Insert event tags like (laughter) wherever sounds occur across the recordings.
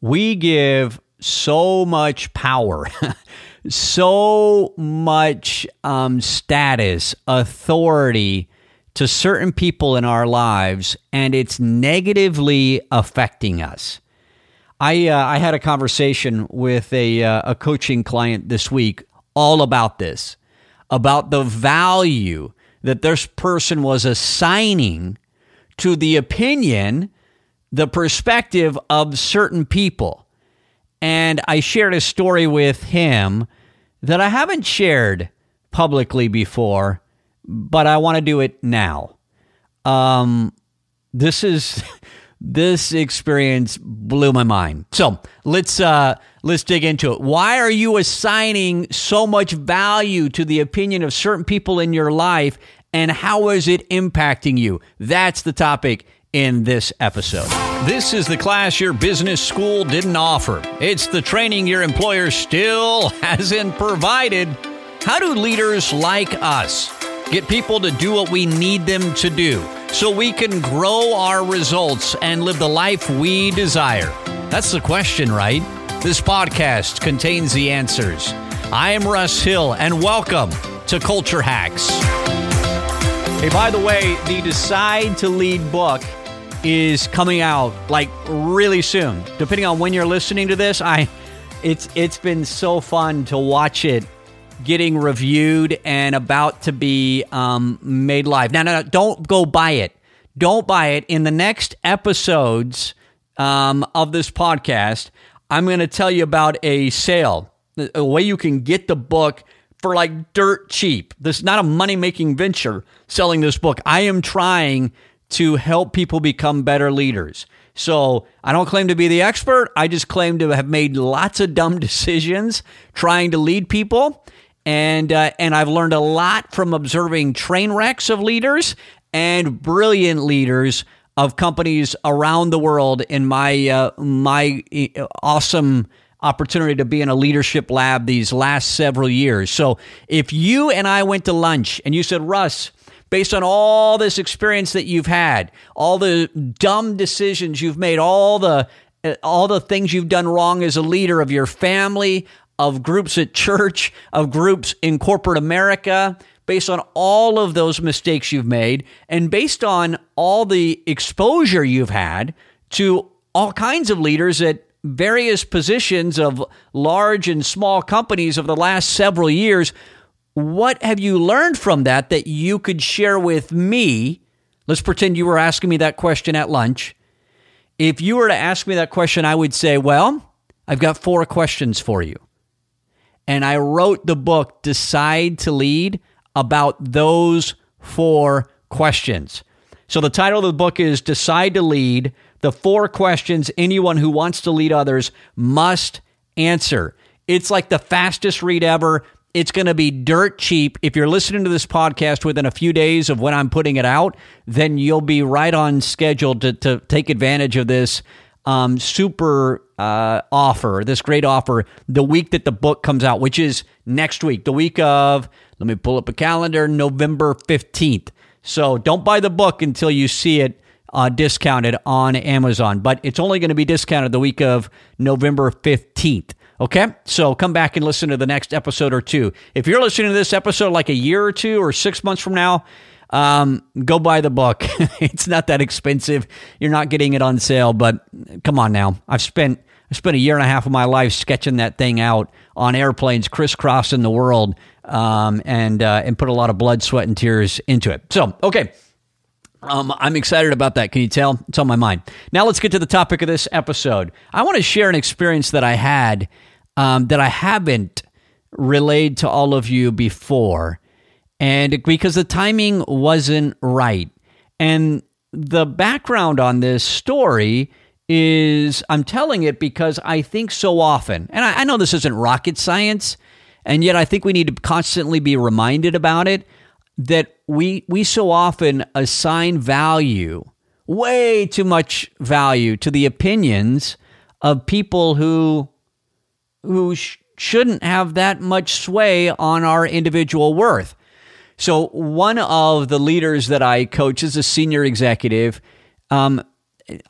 we give so much power, (laughs) so much um, status, authority to certain people in our lives, and it's negatively affecting us. I uh, I had a conversation with a uh, a coaching client this week all about this, about the value that this person was assigning to the opinion, the perspective of certain people. And I shared a story with him that I haven't shared publicly before, but I want to do it now. Um, this is (laughs) this experience blew my mind. So let's uh, let's dig into it. Why are you assigning so much value to the opinion of certain people in your life, and how is it impacting you? That's the topic in this episode. This is the class your business school didn't offer. It's the training your employer still (laughs) hasn't provided. How do leaders like us get people to do what we need them to do so we can grow our results and live the life we desire? That's the question, right? This podcast contains the answers. I am Russ Hill, and welcome to Culture Hacks. Hey, by the way, the Decide to Lead book is coming out like really soon. Depending on when you're listening to this, I it's it's been so fun to watch it getting reviewed and about to be um, made live. Now, no, no, don't go buy it. Don't buy it. In the next episodes um, of this podcast, I'm going to tell you about a sale, a way you can get the book for like dirt cheap. This is not a money making venture selling this book. I am trying to help people become better leaders. So I don't claim to be the expert. I just claim to have made lots of dumb (laughs) decisions trying to lead people. And, uh, and I've learned a lot from observing train wrecks of leaders and brilliant leaders of companies around the world in my, uh, my uh, awesome opportunity to be in a leadership lab these last several years. So if you and I went to lunch and you said, Russ, based on all this experience that you've had, all the dumb decisions you've made, all the uh, all the things you've done wrong as a leader of your family, of groups at church, of groups in corporate America, based on all of those mistakes you've made, and based on all the exposure you've had to all kinds of leaders at various positions of large and small companies over the last several years, what have you learned from that that you could share with me? Let's pretend you were asking me that question at lunch. If you were to ask me that question, I would say, Well, I've got four questions for you. And I wrote the book, Decide to Lead, about those four questions. So the title of the book is Decide to Lead The Four Questions Anyone Who Wants to Lead Others Must Answer. It's like the fastest read ever. It's going to be dirt cheap. If you're listening to this podcast within a few days of when I'm putting it out, then you'll be right on schedule to, to take advantage of this um, super uh, offer, this great offer, the week that the book comes out, which is next week, the week of, let me pull up a calendar, November 15th. So don't buy the book until you see it uh, discounted on Amazon, but it's only going to be discounted the week of November 15th. Okay, so come back and listen to the next episode or two. If you're listening to this episode like a year or two or six months from now, um, go buy the book. (laughs) it's not that expensive. You're not getting it on sale, but come on now. I've spent I spent a year and a half of my life sketching that thing out on airplanes, crisscrossing the world, um, and uh, and put a lot of blood, sweat, and tears into it. So, okay. Um, I'm excited about that. Can you tell? It's on my mind. Now let's get to the topic of this episode. I want to share an experience that I had um, that I haven't relayed to all of you before, and because the timing wasn't right. And the background on this story is I'm telling it because I think so often, and I, I know this isn't rocket science, and yet I think we need to constantly be reminded about it that we we so often assign value, way too much value to the opinions of people who who sh- shouldn't have that much sway on our individual worth. So one of the leaders that I coach is a senior executive. Um,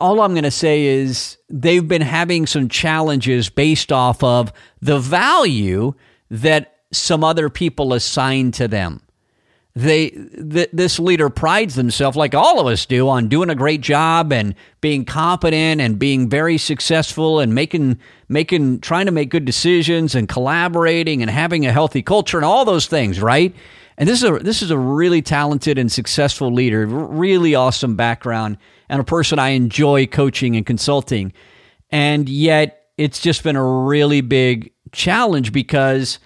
all I'm going to say is they've been having some challenges based off of the value that some other people assign to them. They th- this leader prides themselves, like all of us do, on doing a great job and being competent and being very successful and making making trying to make good decisions and collaborating and having a healthy culture and all those things, right? And this is a this is a really talented and successful leader, really awesome background, and a person I enjoy coaching and consulting. And yet, it's just been a really big challenge because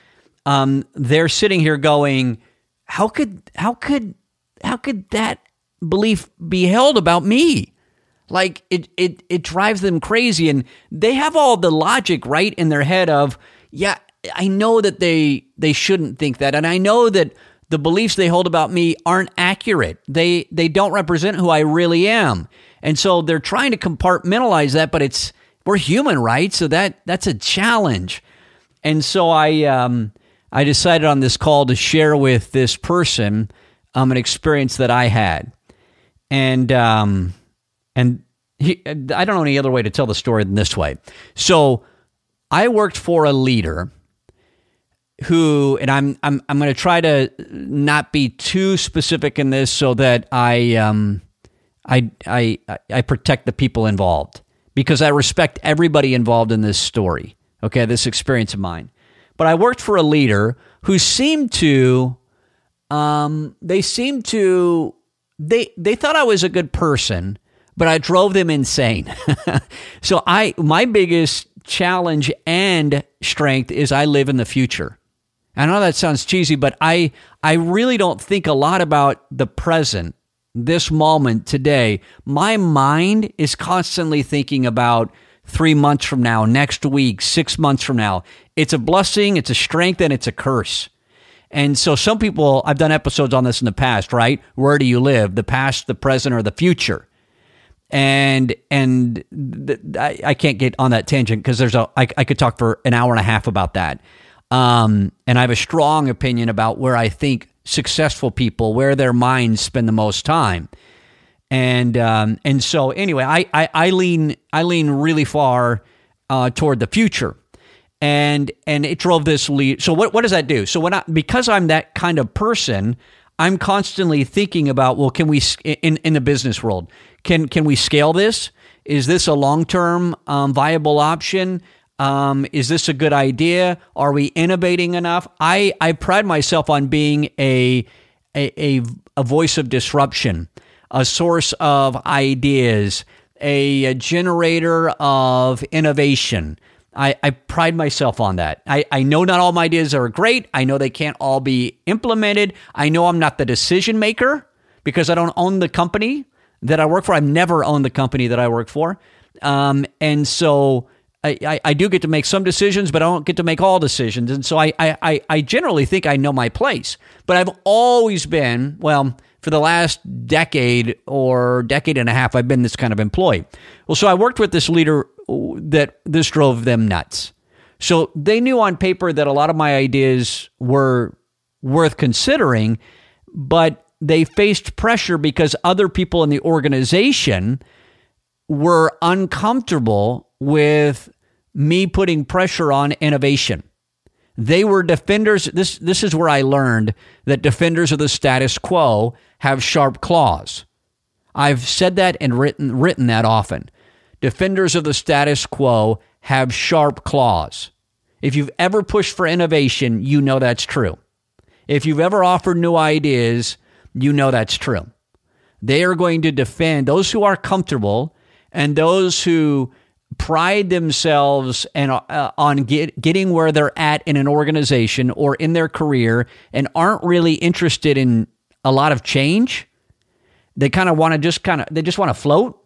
um, they're sitting here going, "How could how could how could that belief be held about me?" Like it it it drives them crazy, and they have all the logic right in their head of, "Yeah, I know that they they shouldn't think that, and I know that." the beliefs they hold about me aren't accurate. They they don't represent who I really am. And so they're trying to compartmentalize that, but it's we're human, right? So that that's a challenge. And so I um, I decided on this call to share with this person um, an experience that I had, and um, and he, I don't know any other way to tell the story than this way. So I worked for a leader who and I'm I'm I'm going to try to not be too specific in this so that I um I I I protect the people involved because I respect everybody involved in this story. Okay, this experience of mine. But I worked for a leader who seemed to um they seemed to they they thought I was a good person, but I drove them insane. (laughs) so I my biggest challenge and strength is I live in the future. I know that sounds cheesy, but I I really don't think a lot about the present, this moment today. My mind is constantly thinking about three months from now, next week, six months from now. It's a blessing, it's a strength, and it's a curse. And so some people, I've done episodes on this in the past, right? Where do you live? The past, the present, or the future? And and th- I, I can't get on that tangent because there's a I, I could talk for an hour and a half about that. Um, and I have a strong opinion about where I think successful people, where their minds spend the most time. And um, and so anyway, I, I, I lean I lean really far uh, toward the future, and and it drove this lead. So what what does that do? So when I because I'm that kind of person, I'm constantly thinking about well, can we in in the business world can can we scale this? Is this a long term um, viable option? Um, is this a good idea? Are we innovating enough? I, I pride myself on being a, a, a, a voice of disruption, a source of ideas, a, a generator of innovation. I, I, pride myself on that. I, I know not all my ideas are great. I know they can't all be implemented. I know I'm not the decision maker because I don't own the company that I work for. I've never owned the company that I work for. Um, and so I, I, do get to make some decisions, but I don't get to make all decisions. And so I, I, I generally think I know my place. But I've always been, well, for the last decade or decade and a half, I've been this kind of employee. Well, so I worked with this leader that this drove them nuts. So they knew on paper that a lot of my ideas were worth considering, but they faced pressure because other people in the organization were uncomfortable with me putting pressure on innovation. They were defenders. This, this is where I learned that defenders of the status quo have sharp claws. I've said that and written, written that often. Defenders of the status quo have sharp claws. If you've ever pushed for innovation, you know that's true. If you've ever offered new ideas, you know that's true. They are going to defend those who are comfortable and those who pride themselves and uh, on get, getting where they're at in an organization or in their career and aren't really interested in a lot of change. They kind of want to just kind of they just want to float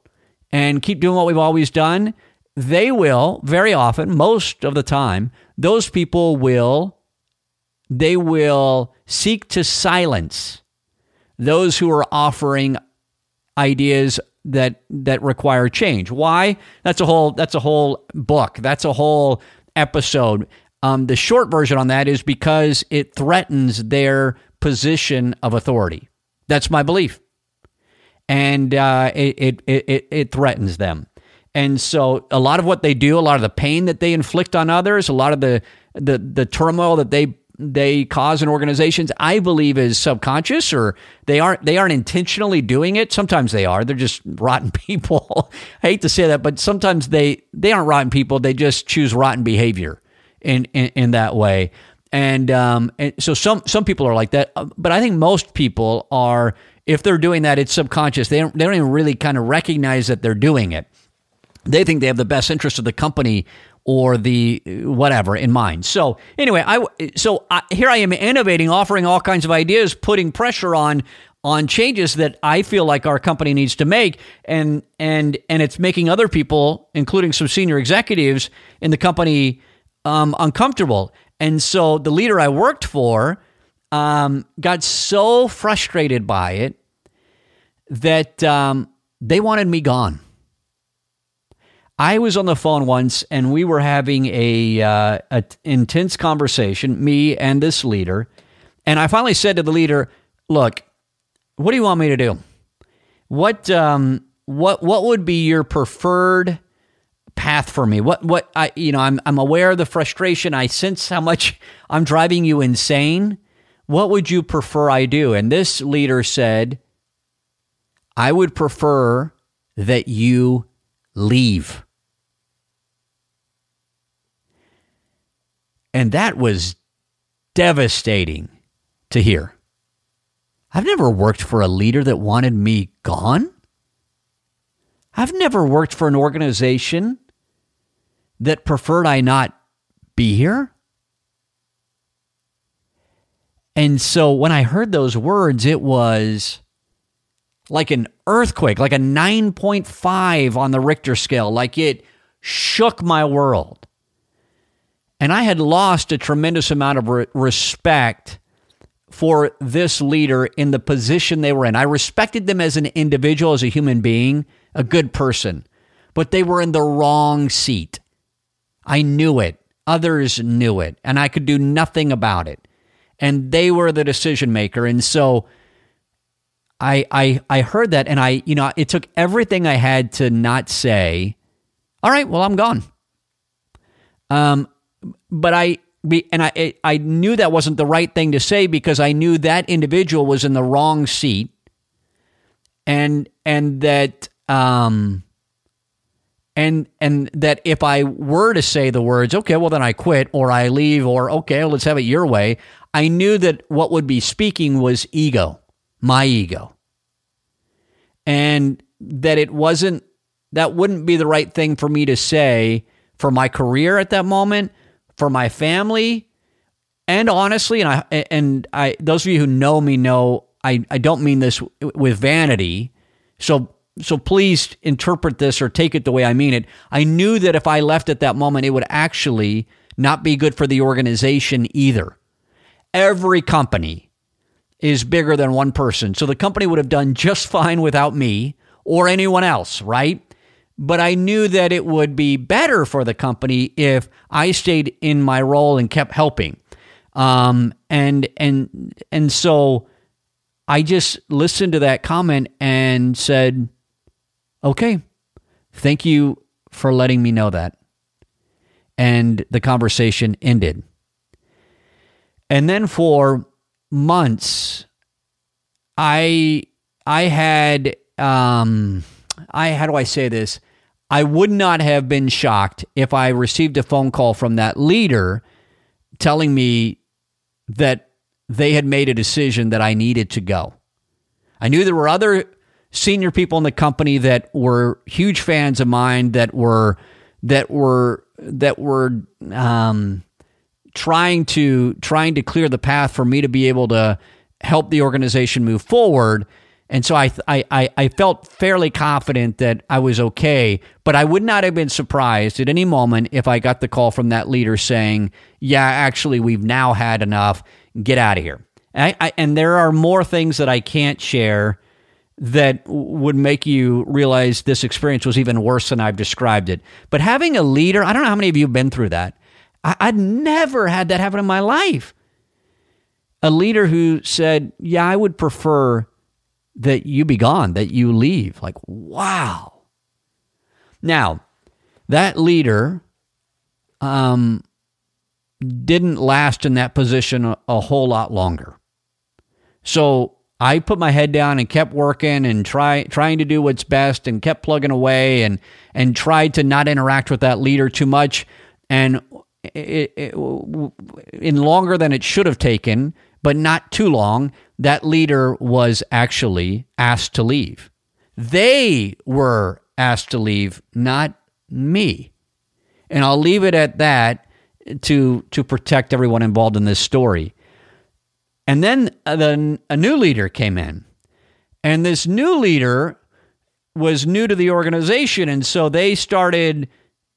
and keep doing what we've always done. They will very often, most of the time, those people will they will seek to silence those who are offering ideas that that require change. Why? That's a whole that's a whole book. That's a whole episode. Um, the short version on that is because it threatens their position of authority. That's my belief. and uh, it, it, it, it threatens them. And so a lot of what they do, a lot of the pain that they inflict on others, a lot of the the, the turmoil that they they cause in organizations, I believe is subconscious or they aren't they aren't intentionally doing it. Sometimes they are. They're just rotten (laughs) people. I hate to say that, but sometimes they they aren't rotten people. They just choose rotten behavior in in, in that way. And um and so some some people are like that, but I think most people are if they're doing that, it's subconscious. They don't they don't even really kind of recognize that they're doing it. They think they have the best interest of the company or the whatever in mind. So anyway, I so I, here I am innovating, offering all kinds of ideas, putting pressure on on changes that I feel like our company needs to make, and and and it's making other people, including some senior executives in the company, um, uncomfortable. And so the leader I worked for um, got so frustrated by it that um, they wanted me gone. I was on the phone once and we were having a, uh, intense conversation, me and this leader. And I finally said to the leader, "Look, what do you want me to do? What um, what what would be your preferred path for me? What what I you know I'm I'm aware of the frustration. I sense how much (laughs) I'm driving you insane. What would you prefer I do?" And this leader said, "I would prefer that you leave." And that was devastating to hear. I've never worked for a leader that wanted me gone. I've never worked for an organization that preferred I not be here. And so when I heard those words, it was like an earthquake, like a 9.5 on the Richter scale, like it shook my world. And I had lost a tremendous amount of re- respect for this leader in the position they were in. I respected them as an individual, as a human being, a good person, but they were in the wrong seat. I knew it. Others knew it, and I could do nothing about it. And they were the decision maker. And so I I I heard that and I, you know, it took everything I had to not say, all right, well, I'm gone. Um, but I and I I knew that wasn't the right thing to say because I knew that individual was in the wrong seat, and and that um and and that if I were to say the words, okay, well then I quit or I leave or okay, let's have it your way. I knew that what would be speaking was ego, my ego, and that it wasn't that wouldn't be the right thing for me to say for my career at that moment for my family, and honestly, and I and I those of you who know me know I, I don't mean this with vanity. So so please interpret this or take it the way I mean it. I knew that if I left at that moment, it would actually not be good for the organization either. Every company is bigger than one person. So the company would have done just fine without me or anyone else, right? but I knew that it would be better for the company if I stayed in my role and kept helping. Um, and and and so I just listened to that comment and said, "Okay, thank you for letting me know that." And the conversation ended. And then for months, I I had um, I how do I say this? I would not have been shocked if I received a phone call from that leader telling me that they had made a decision that I needed to go. I knew there were other senior people in the company that were huge fans of mine that were that were that were um, trying to trying to clear the path for me to be able to help the organization move forward and so I, I, I felt fairly confident that I was okay, but I would not have been surprised at any moment if I got the call from that leader saying, Yeah, actually, we've now had enough. Get out of here. I, I, and there are more things that I can't share that would make you realize this experience was even worse than I've described it. But having a leader, I don't know how many of you have been through that. I, I'd never had that happen in my life. A leader who said, Yeah, I would prefer that you be gone, that you leave. Like, wow. Now, that leader um, didn't last in that position a, a whole lot longer. So I put my head down and kept working and try trying to do what's best and kept plugging away and and tried to not interact with that leader too much and it, it, in longer than it should have taken, but not too long, that leader was actually asked to leave. They were asked to leave, not me. And I'll leave it at that to to protect everyone involved in this story. And then uh, the, a new leader came in. And this new leader was new to the organization. And so they started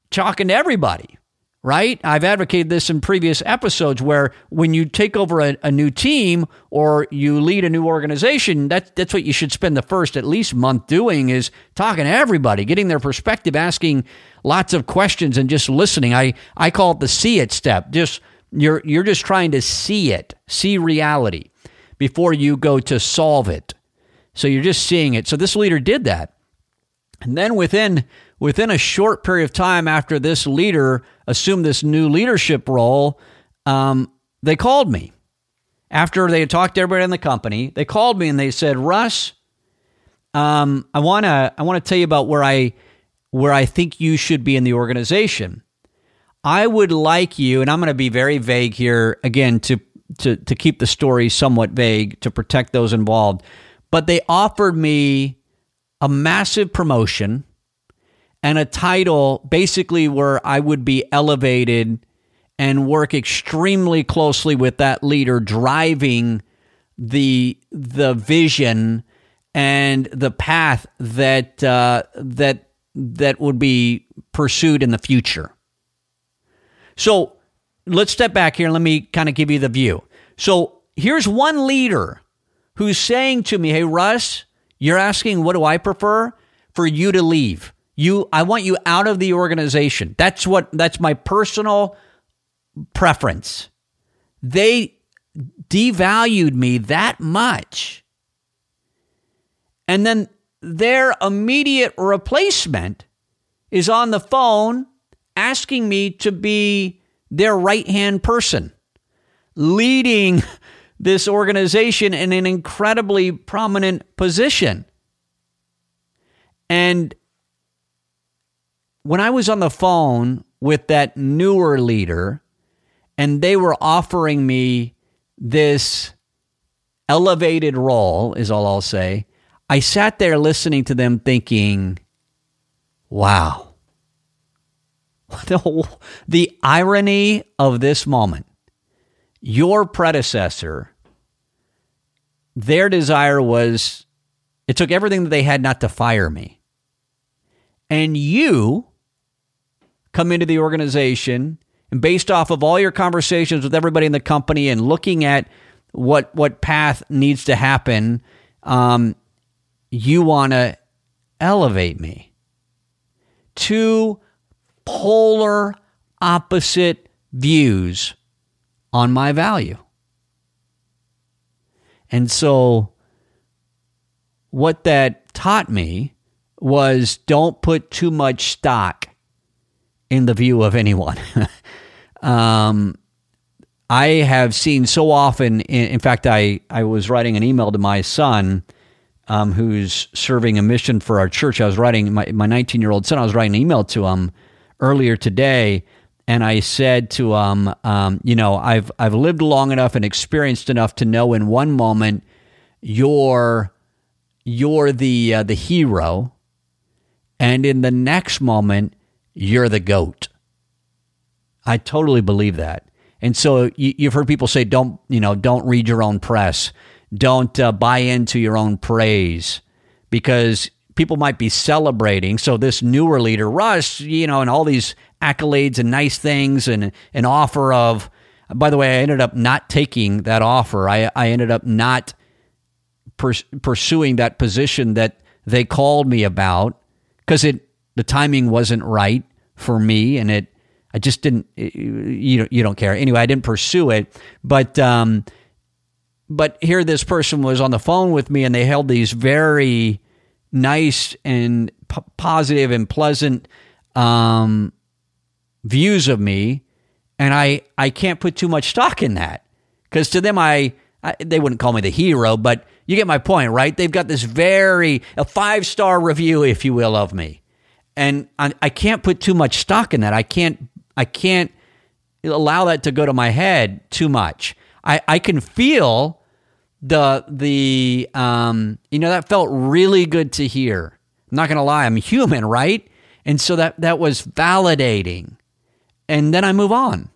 talking to everybody, right? I've advocated this in previous episodes where when you take over a, a new team or you lead a new organization, that, that's what you should spend the first at least month doing is talking to everybody, getting their perspective, asking lots of questions and just listening. I, I call it the see it step. Just you're you're just trying to see it, see reality before you go to solve it. So you're just seeing it. So this leader did that. And then within within a short period of time after this leader assumed this new leadership role, um, they called me. After they had talked to everybody in the company, they called me and they said, "Russ, um, I want to I want to tell you about where I where I think you should be in the organization." I would like you, and I'm going to be very vague here again to, to, to keep the story somewhat vague to protect those involved. But they offered me a massive promotion and a title basically where I would be elevated and work extremely closely with that leader driving the the vision and the path that uh, that that would be pursued in the future. So let's step back here let me kind of give you the view. So here's one leader who's saying to me, Hey, Russ, you're asking, what do I prefer? For you to leave. You, I want you out of the organization. That's what, that's my personal preference. They devalued me that much. And then their immediate replacement is on the phone asking me to be their right hand person, leading this organization in an incredibly prominent position. And when I was on the phone with that newer leader, and they were offering me this elevated role, is all I'll say, I sat there listening to them thinking, wow (laughs) the, the irony of this moment. Your predecessor their desire was it took everything that they had not to fire me. And you come into the organization and based off of all your conversations with everybody in the company and looking at what what path needs to happen um, you want to elevate me to polar opposite views on my value. And so, what that taught me was don't put too much stock in the view of anyone. (laughs) um, I have seen so often, in, in, fact, I, I was writing an email to my son um, who's serving a mission for our church. I was writing, my 19 year old son, I was writing an email to him earlier today, and I said to him, um, you know, I've I've lived long enough and experienced enough to know in one moment you're you're the uh, the hero, and in the next moment you're the goat. I totally believe that. And so you, have heard people say, don't you know, don't read your own press, don't uh, buy into your own praise, because people might be celebrating. So this newer leader, Russ, you know, and all these accolades and nice things and an offer of, by the way, I ended up not taking that offer. I, I ended up not pursuing that position that they called me about because it the timing wasn't right for me and it I just didn't you don't you don't care anyway I didn't pursue it but um but here this person was on the phone with me and they held these very nice and p- positive and pleasant um, views of me and I I can't put too much stock in that. Because to them I, I, they wouldn't call me the hero but you get my point right? They've got this very a five star review if you will of me. And I, I can't put too much stock in that. I can't I can't allow that to go to my head too much. I I can feel the the um you know that felt really good to hear I'm not gonna lie I'm human right and so that that was validating and then I move on,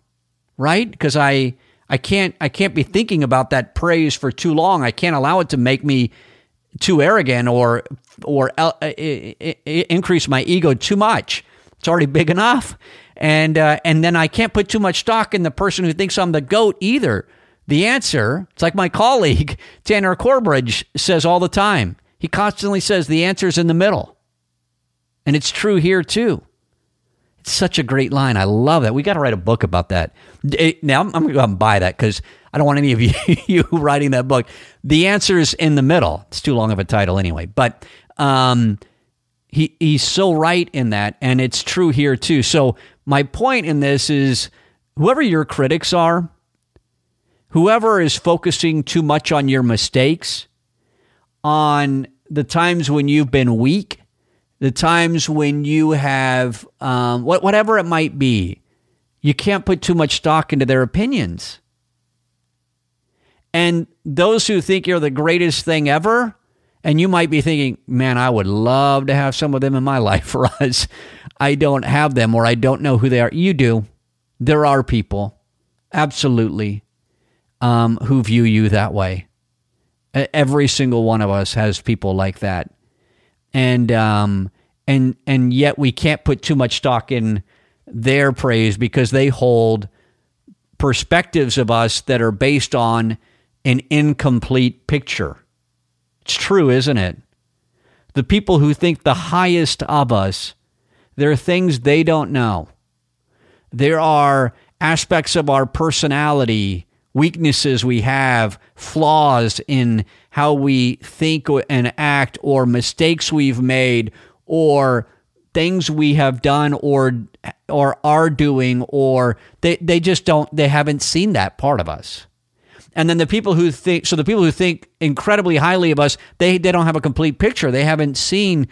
right? Because I I can't I can't be thinking about that praise for too long. I can't allow it to make me too arrogant or or uh, increase my ego too much. It's already big enough, and uh, and then I can't put too much stock in the person who thinks I'm the goat either. The answer, it's like my colleague (laughs) Tanner Corbridge says all the time. He constantly says the answer is in the middle, and it's true here too It's such a great line. I love that. We got to write a book about that. Now I'm, going to go out and buy that because I don't want any of (laughs) you, you writing that book. The answer is in the middle. It's too long of a title anyway. But um, he he's so right in that, and it's true here too. So my point in this is, whoever your critics are, whoever is focusing too much on your mistakes, on the times when you've been weak the times when you have um, what, whatever it might be, you can't put too much stock into their opinions. And those who think you're the greatest thing ever, and you might be thinking, man, I would love to have some of them in my (laughs) life, Russ. I don't have them or I don't know who they are. You do. There are people, absolutely, um, who view you that way. Every single one of us has people like that and um, and and yet we can't put too much stock in their praise because they hold perspectives of us that are based on an incomplete picture. It's true, isn't it? The people who think the highest of us, there are things they don't know. There are aspects of our personality, weaknesses we have, flaws in how we think and act or mistakes we've made or things we have done or or are doing or they, they just don't they haven't seen that part of us. And then the people who think so the people who think incredibly highly of us they they don't have a complete picture. They haven't seen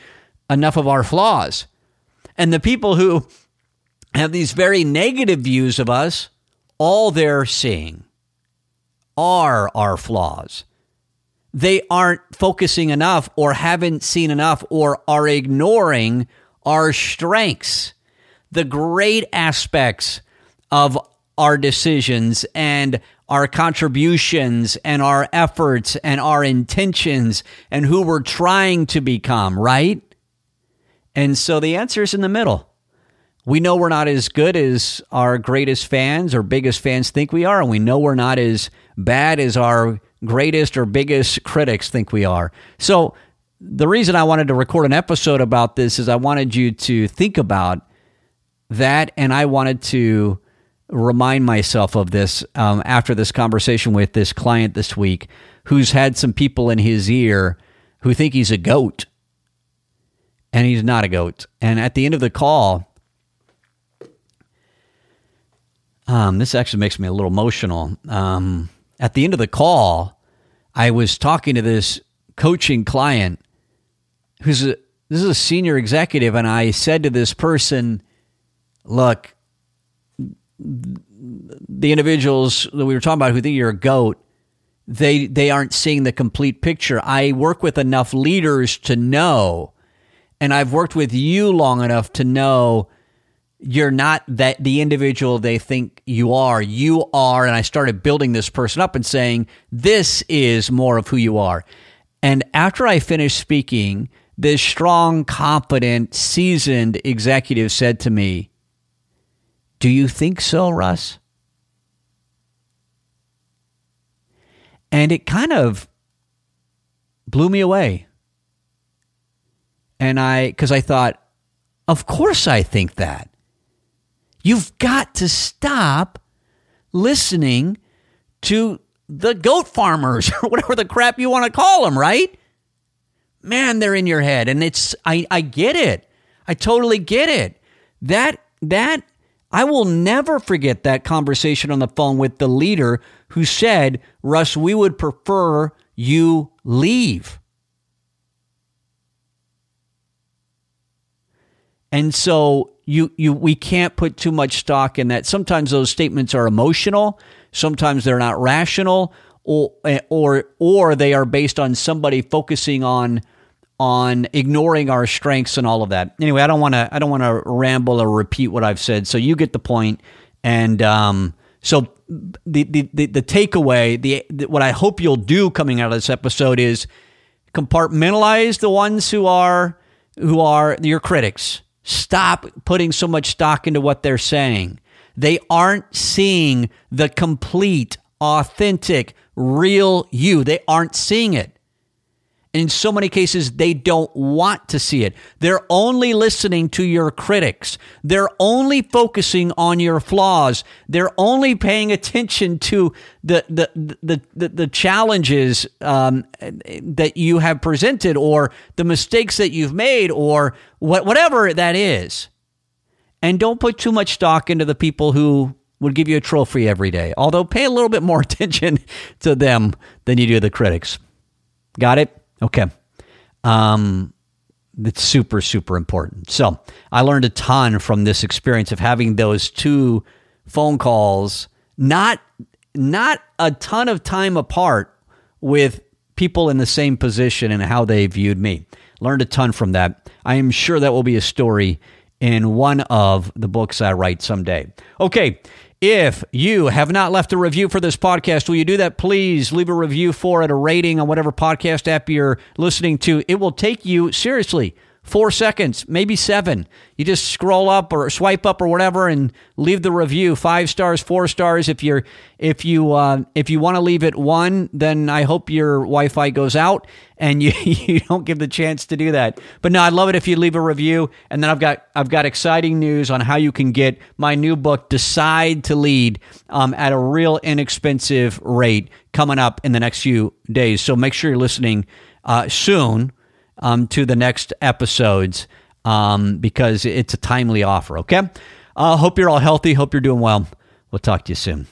enough of our flaws. And the people who have these very negative views of us all they're seeing are our flaws they aren't focusing enough or haven't seen enough or are ignoring our strengths, the great aspects of our decisions and our contributions and our efforts and our intentions and who we're trying to become, right? And so the answer is in the middle. We know we're not as good as our greatest fans or biggest fans think we are, and we know we're not as bad as our greatest or biggest critics think we are. So, the reason I wanted to record an episode about this is I wanted you to think about that, and I wanted to remind myself of this um, after this conversation with this client this week who's had some people in his ear who think he's a goat, and he's not a goat. And at the end of the call, um, this actually makes me a little emotional. Um, at the end of the call, I was talking to this coaching client who's a this is a senior executive, and I said to this person, "Look, the individuals that we were talking about who think you're a goat, they they aren't seeing the complete picture. I work with enough leaders to know, and I've worked with you long enough to know." You're not that the individual they think you are. You are. And I started building this person up and saying, this is more of who you are. And after I finished speaking, this strong, confident, seasoned executive said to me, Do you think so, Russ? And it kind of blew me away. And I, because I thought, of course I think that. You've got to stop listening to the goat farmers (laughs) or whatever the crap you want to call them, right? Man, they're in your head. And it's, I, I get it. I totally get it. That, that, I will never forget that conversation on the phone with the leader who said, Russ, we would prefer you leave. And so you you we can't put too much stock in that. Sometimes those statements are emotional, sometimes they're not rational, or or or they are based on somebody focusing on on ignoring our strengths and all of that. Anyway, I don't want to I don't want to ramble or repeat what I've said. So you get the point. And um, so the, the the the takeaway, the, the what I hope you'll do coming out of this episode is compartmentalize the ones who are who are your critics Stop putting so much stock into what they're saying. They aren't seeing the complete, authentic, real you. They aren't seeing it in so many cases, they don't want to see it. They're only listening to your critics. They're only focusing on your flaws. They're only paying attention to the the the the, the challenges um, that you have presented, or the mistakes that you've made, or what, whatever that is. And don't put too much stock into the people who would give you a trophy every day. Although pay a little bit more (laughs) attention to them than you do the critics. Got it? Okay. Um, it's super, super important. So I learned a ton from this experience of having those two phone calls, not not a ton of time apart with people in the same position and how they viewed me. Learned a ton from that. I am sure that will be a story in one of the books I write someday. Okay, if you have not left a review for this podcast, will you do that? Please leave a review for it, a rating on whatever podcast app you're listening to. It will take you seriously four seconds, maybe seven. You just scroll up or swipe up or whatever and leave the review. Five stars, four stars. If you're if you uh, if you want to leave it one, then I hope your Wi-Fi goes out and (laughs) you you don't give the chance to do that. But no, I'd love it if you leave a review. And then I've got I've got exciting news on how you can get my new book, Decide to Lead, um, at a real inexpensive rate coming up in the next few days. So make sure you're listening uh, soon um, to the next episodes um, because it's a timely offer. Okay. Uh, hope you're all healthy. Hope you're doing well. We'll talk to you soon.